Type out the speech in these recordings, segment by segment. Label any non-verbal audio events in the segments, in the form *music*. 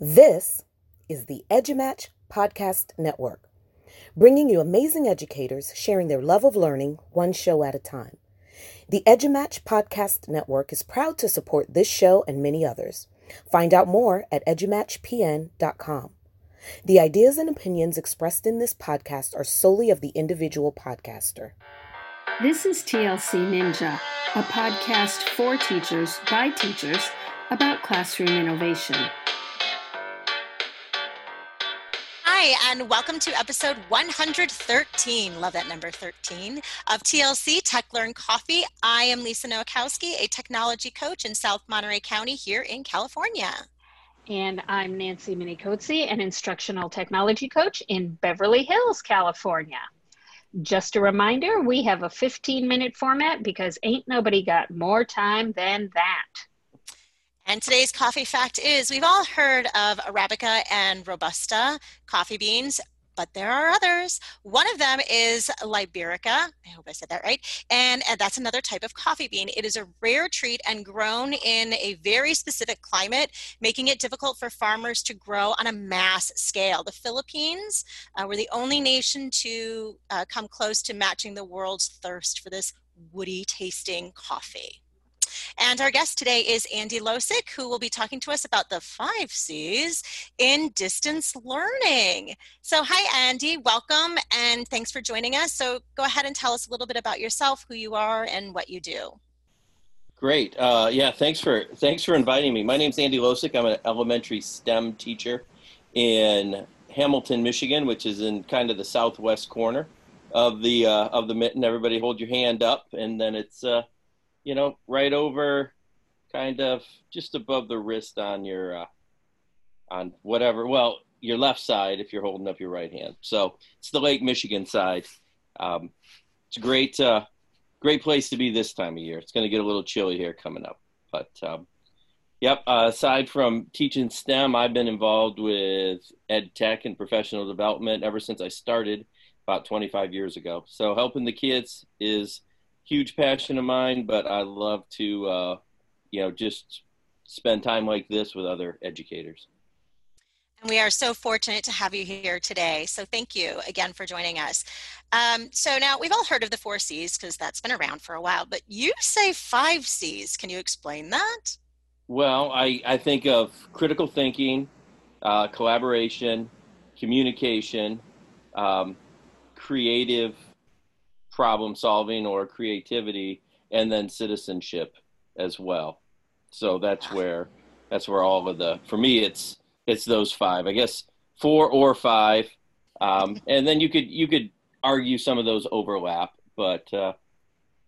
This is the EduMatch Podcast Network, bringing you amazing educators sharing their love of learning one show at a time. The EduMatch Podcast Network is proud to support this show and many others. Find out more at edumatchpn.com. The ideas and opinions expressed in this podcast are solely of the individual podcaster. This is TLC Ninja, a podcast for teachers by teachers about classroom innovation. Hi, and welcome to episode 113. Love that number 13 of TLC Tech Learn Coffee. I am Lisa Nowakowski, a technology coach in South Monterey County here in California. And I'm Nancy Minicozzi, an instructional technology coach in Beverly Hills, California. Just a reminder, we have a 15 minute format because ain't nobody got more time than that. And today's coffee fact is we've all heard of Arabica and Robusta coffee beans, but there are others. One of them is Liberica. I hope I said that right. And, and that's another type of coffee bean. It is a rare treat and grown in a very specific climate, making it difficult for farmers to grow on a mass scale. The Philippines uh, were the only nation to uh, come close to matching the world's thirst for this woody tasting coffee. And our guest today is Andy Losik, who will be talking to us about the five C's in distance learning. So, hi, Andy, welcome, and thanks for joining us. So, go ahead and tell us a little bit about yourself, who you are, and what you do. Great. Uh, yeah, thanks for thanks for inviting me. My name's Andy Losik. I'm an elementary STEM teacher in Hamilton, Michigan, which is in kind of the southwest corner of the uh, of the mitten. Everybody, hold your hand up, and then it's uh, you know, right over, kind of just above the wrist on your, uh, on whatever. Well, your left side if you're holding up your right hand. So it's the Lake Michigan side. Um, it's a great, uh, great place to be this time of year. It's going to get a little chilly here coming up, but um, yep. Uh, aside from teaching STEM, I've been involved with ed tech and professional development ever since I started about 25 years ago. So helping the kids is huge passion of mine, but I love to, uh, you know, just spend time like this with other educators. And we are so fortunate to have you here today. So thank you again for joining us. Um, so now we've all heard of the four C's because that's been around for a while, but you say five C's. Can you explain that? Well, I, I think of critical thinking, uh, collaboration, communication, um, creative problem solving or creativity and then citizenship as well. So that's where that's where all of the for me it's it's those five. I guess four or five. Um, *laughs* and then you could you could argue some of those overlap but uh,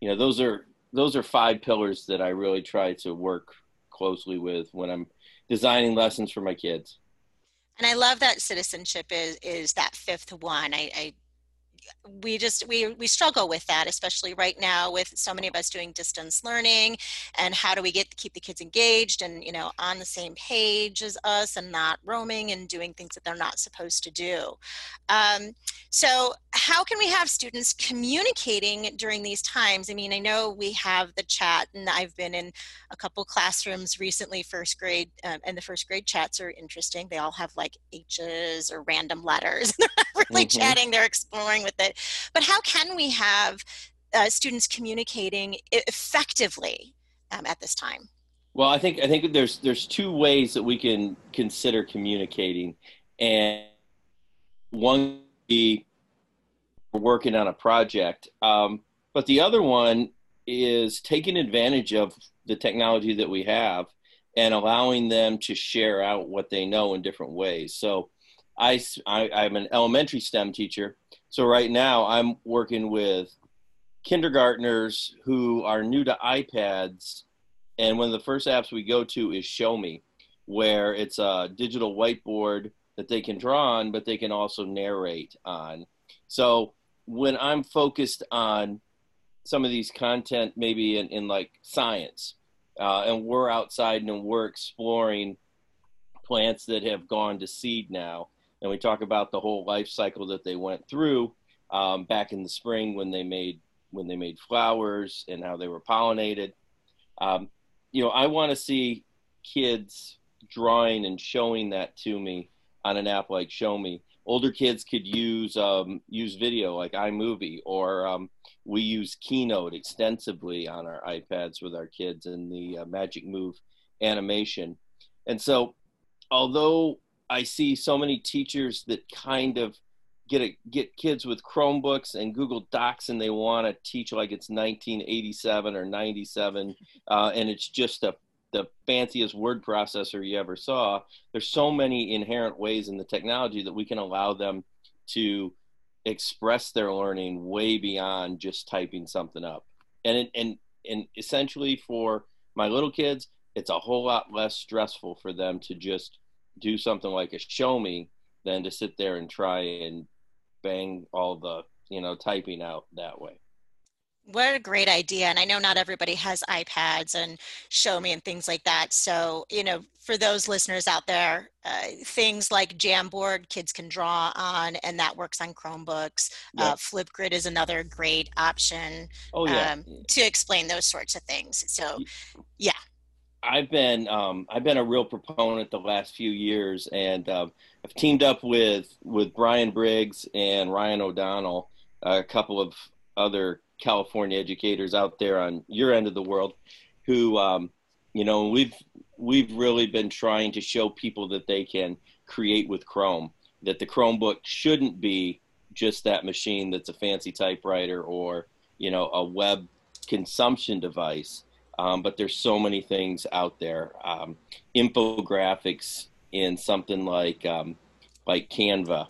you know those are those are five pillars that i really try to work closely with when i'm designing lessons for my kids. And i love that citizenship is is that fifth one. I, I we just we we struggle with that especially right now with so many of us doing distance learning and how do we get keep the kids engaged and you know on the same page as us and not roaming and doing things that they're not supposed to do. Um, so how can we have students communicating during these times? I mean i know we have the chat and i've been in a couple classrooms recently first grade um, and the first grade chats are interesting. They all have like h's or random letters *laughs* they're not really mm-hmm. chatting they're exploring with it but how can we have uh, students communicating effectively um, at this time? Well i think i think there's there's two ways that we can consider communicating and one be working on a project um, but the other one is taking advantage of the technology that we have and allowing them to share out what they know in different ways. So I, I i'm an elementary stem teacher so right now I'm working with kindergartners who are new to iPads, and one of the first apps we go to is Show Me, where it's a digital whiteboard that they can draw on, but they can also narrate on. So when I'm focused on some of these content, maybe in, in like science, uh, and we're outside and we're exploring plants that have gone to seed now, and we talk about the whole life cycle that they went through um, back in the spring when they made when they made flowers and how they were pollinated. Um, you know, I want to see kids drawing and showing that to me on an app like Show Me. Older kids could use um, use video like iMovie, or um, we use Keynote extensively on our iPads with our kids in the uh, Magic Move animation. And so, although I see so many teachers that kind of get a, get kids with Chromebooks and Google Docs, and they want to teach like it's 1987 or 97, uh, and it's just a the fanciest word processor you ever saw. There's so many inherent ways in the technology that we can allow them to express their learning way beyond just typing something up. And and and essentially for my little kids, it's a whole lot less stressful for them to just do something like a show me than to sit there and try and bang all the you know typing out that way. What a great idea. And i know not everybody has ipads and show me and things like that. So you know for those listeners out there uh, things like jamboard kids can draw on and that works on chromebooks. Uh, flipgrid is another great option oh, yeah. Um, to explain those sorts of things. So yeah I've been um, I've been a real proponent the last few years, and um, I've teamed up with with Brian Briggs and Ryan O'Donnell, a couple of other California educators out there on your end of the world, who um, you know we've we've really been trying to show people that they can create with Chrome. That the Chromebook shouldn't be just that machine that's a fancy typewriter or you know a web consumption device um, but there's so many things out there. Um, infographics in something like um, like Canva.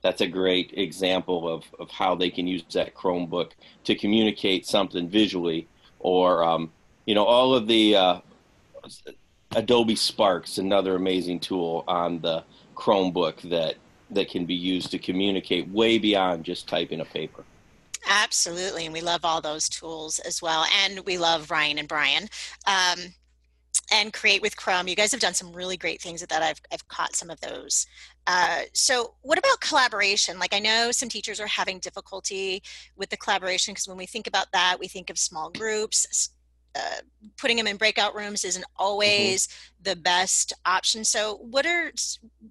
That's a great example of, of how they can use that Chromebook to communicate something visually, or um, you know, all of the uh, Adobe Sparks, another amazing tool on the Chromebook that that can be used to communicate way beyond just typing a paper. Absolutely. And we love all those tools as well. And we love Ryan and Brian. Um, and create with Chrome. You guys have done some really great things with that. I've, I've caught some of those. Uh, so, what about collaboration? Like, I know some teachers are having difficulty with the collaboration because when we think about that, we think of small groups, uh, putting them in breakout rooms isn't mm-hmm. always mm-hmm. the best option. So, what are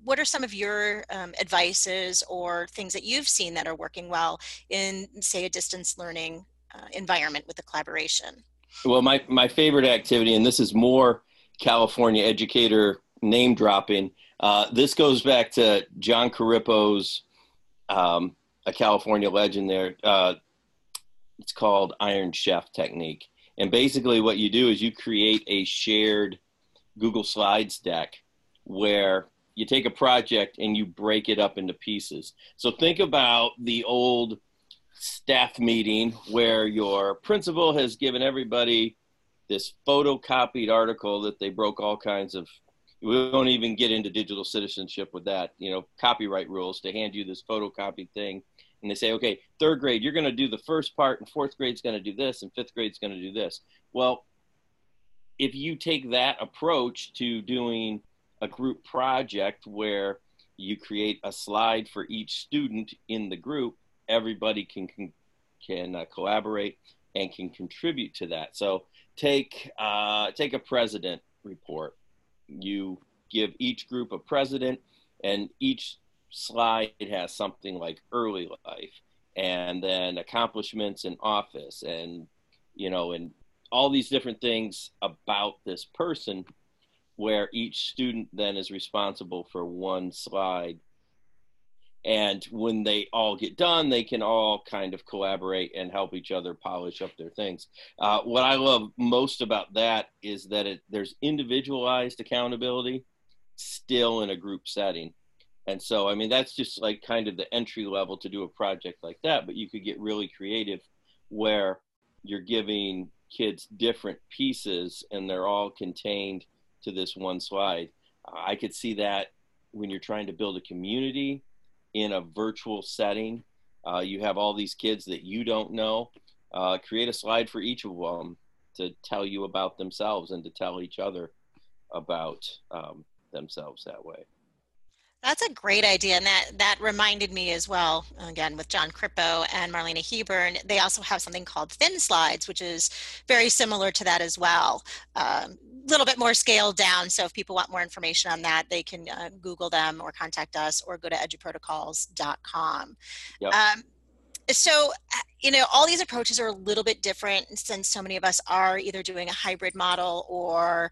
what are some of your um, advices or things that you've seen that are working well in, say, a distance learning uh, environment with the collaboration? Well, my my favorite activity, and this is more California educator name dropping. Uh, this goes back to Jon Corippo's, um, a California legend. There, uh, it's called Iron Chef technique and basically, what you do is you create a shared Google Slides deck where you take a project and you break it up into pieces. So think about the old staff meeting where your principal has given everybody this photocopied article that they broke all kinds of we don't even get into digital citizenship with that you know copyright rules to hand you this photocopied thing and they say, okay, third grade, you're going to do the first part, and fourth grade's going to do this, and fifth grade's going to do this. Well, if you take that approach to doing a group project where you create a slide for each student in the group, everybody can can, can uh, collaborate and can contribute to that. So take uh, take a president report. You give each group a president, and each slide has something like early life and then accomplishments in office and you know and all these different things about this person where each student then is responsible for one slide. And when they all get done they can all kind of collaborate and help each other polish up their things. Uh, what i love most about that is that it, there's individualized accountability still in a group setting and so, I mean, that's just like kind of the entry level to do a project like that. But you could get really creative where you're giving kids different pieces and they're all contained to this one slide. I could see that when you're trying to build a community in a virtual setting. Uh, you have all these kids that you don't know. Uh, create a slide for each of them to tell you about themselves and to tell each other about um, themselves that way. That's a great idea, and that that reminded me as well. Again, with Jon Corippo and Marlena Hebern, they also have something called Thin Slides, which is very similar to that as well. Um, a little bit more scaled down. So if people want more information on that, they can uh, Google them or contact us or go to eduprotocols.com. Yep. Um, so uh, you know all these approaches are a little bit different since so many of us are either doing a hybrid model or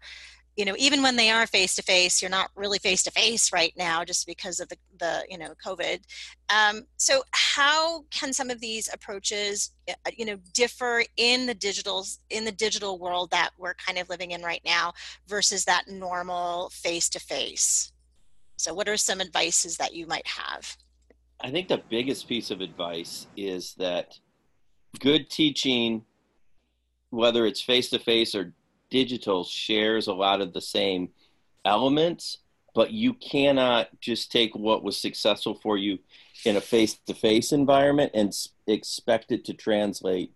you know even when they are face to face you're not really face to face right now just because of the, the you know covid. Um, so how can some of these approaches uh, you know differ in the digital in the digital world that we're kind of living in right now versus that normal face to face so what are some advices that you might have? I think the biggest piece of advice is that good teaching whether it's face to face or digital shares a lot of the same elements, but you cannot just take what was successful for you in a face to face environment and expect it to translate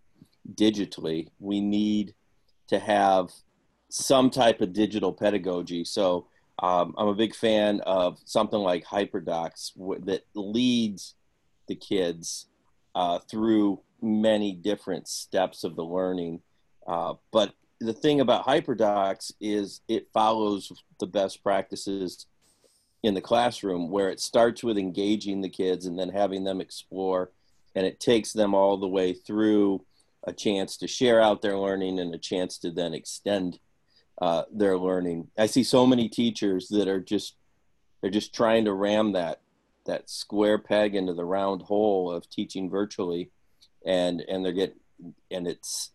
digitally. We need to have some type of digital pedagogy. So um, I'm a big fan of something like HyperDocs w- that leads the kids uh, through many different steps of the learning. Uh, but the thing about hyperdocs is it follows the best practices in the classroom where it starts with engaging the kids and then having them explore and it takes them all the way through a chance to share out their learning and a chance to then extend uh, their learning. I see so many teachers that are just they're just trying to ram that that square peg into the round hole of teaching virtually and and they're getting and it's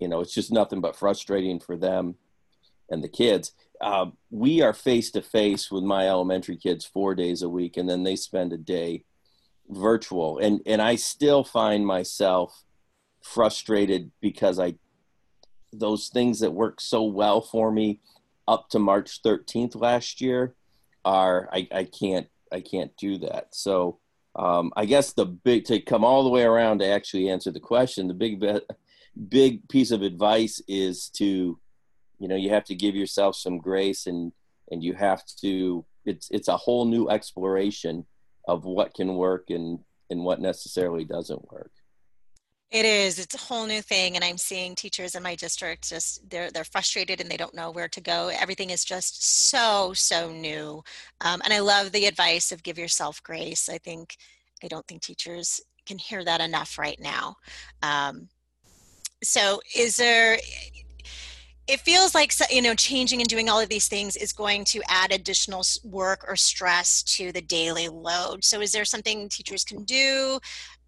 you know, it's just nothing but frustrating for them and the kids. Uh, we are face to face with my elementary kids four days a week, and then they spend a day virtual. And and I still find myself frustrated because I those things that work so well for me up to March 13th last year are I, I can't I can't do that. So um, I guess the big to come all the way around to actually answer the question, the big big piece of advice is to you know you have to give yourself some grace and and you have to it's it's a whole new exploration of what can work and and what necessarily doesn't work. It is. It's a whole new thing and i'm seeing teachers in my district just they're they're frustrated and they don't know where to go. Everything is just so so new. Um, and i love the advice of give yourself grace. I think i don't think teachers can hear that enough right now. Um, so is there it feels like you know changing and doing all of these things is going to add additional work or stress to the daily load so is there something teachers can do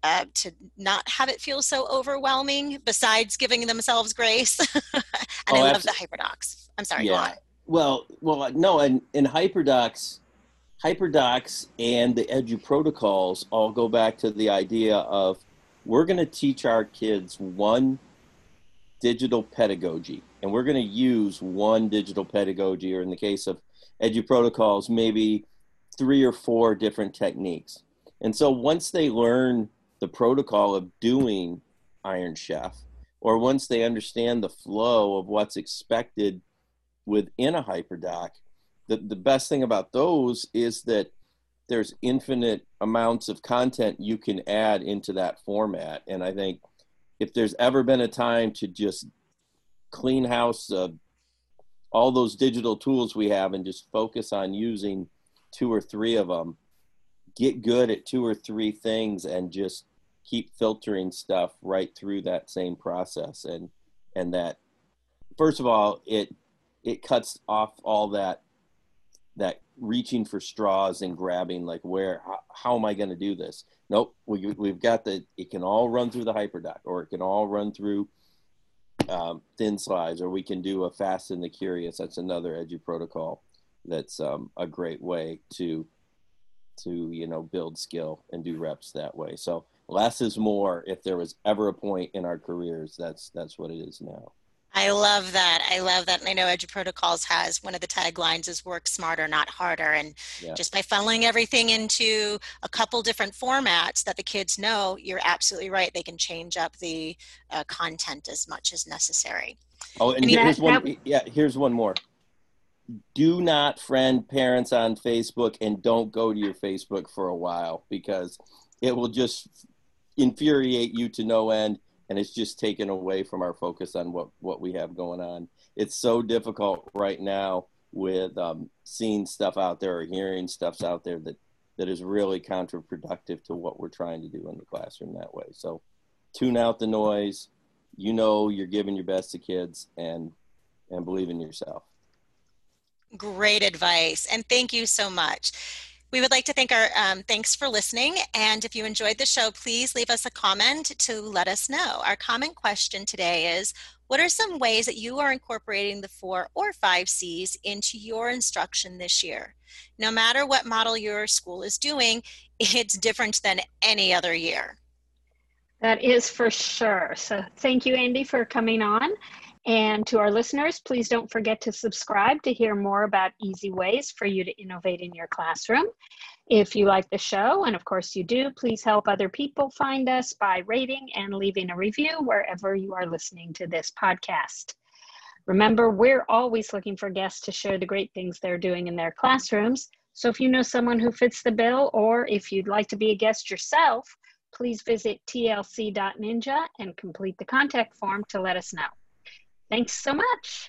uh, to not have it feel so overwhelming besides giving themselves grace *laughs* and oh, i love absolutely. the hyperdocs i'm sorry yeah. well well no and in hyperdocs hyperdocs and the edu protocols all go back to the idea of we're going to teach our kids one digital pedagogy. And we're going to use one digital pedagogy, or in the case of Edu Protocols, maybe three or four different techniques. And so once they learn the protocol of doing Iron Chef, or once they understand the flow of what's expected within a hyperdoc, the, the best thing about those is that there's infinite amounts of content you can add into that format. And I think if there's ever been a time to just clean house uh, all those digital tools we have and just focus on using two or three of them get good at two or three things and just keep filtering stuff right through that same process. And and that first of all it it cuts off all that that reaching for straws and grabbing like where how, how am i going to do this? Nope we, we've got the it can all run through the hyperdoc or it can all run through um, thin slides or we can do a fast and the curious. That's another edu protocol that's um, a great way to to you know build skill and do reps that way. So less is more. If there was ever a point in our careers that's that's what it is now I love that. I love that. And I know Edu Protocols has one of the taglines is work smarter, not harder. And yeah. just by funneling everything into a couple different formats that the kids know, you're absolutely right. They can change up the uh, content as much as necessary. Oh, and, here's that, one. That... Yeah, here's one more. Do not friend parents on Facebook and don't go to your Facebook for a while because it will just infuriate you to no end and it's just taken away from our focus on what what we have going on it's so difficult right now with um, seeing stuff out there or hearing stuffs out there that that is really counterproductive to what we're trying to do in the classroom that way. So tune out the noise. You know you're giving your best to kids and and believe in yourself. Great advice. And thank you so much. We would like to thank our, um, thanks for listening. And if you enjoyed the show, please leave us a comment to let us know. Our comment question today is What are some ways that you are incorporating the four or five C's into your instruction this year? No matter what model your school is doing, it's different than any other year. That is for sure. So thank you, Andy, for coming on. And to our listeners, please don't forget to subscribe to hear more about easy ways for you to innovate in your classroom. If you like the show, and of course you do, please help other people find us by rating and leaving a review wherever you are listening to this podcast. Remember, we're always looking for guests to share the great things they're doing in their classrooms. So if you know someone who fits the bill, or if you'd like to be a guest yourself, please visit tlc.ninja and complete the contact form to let us know. Thanks so much.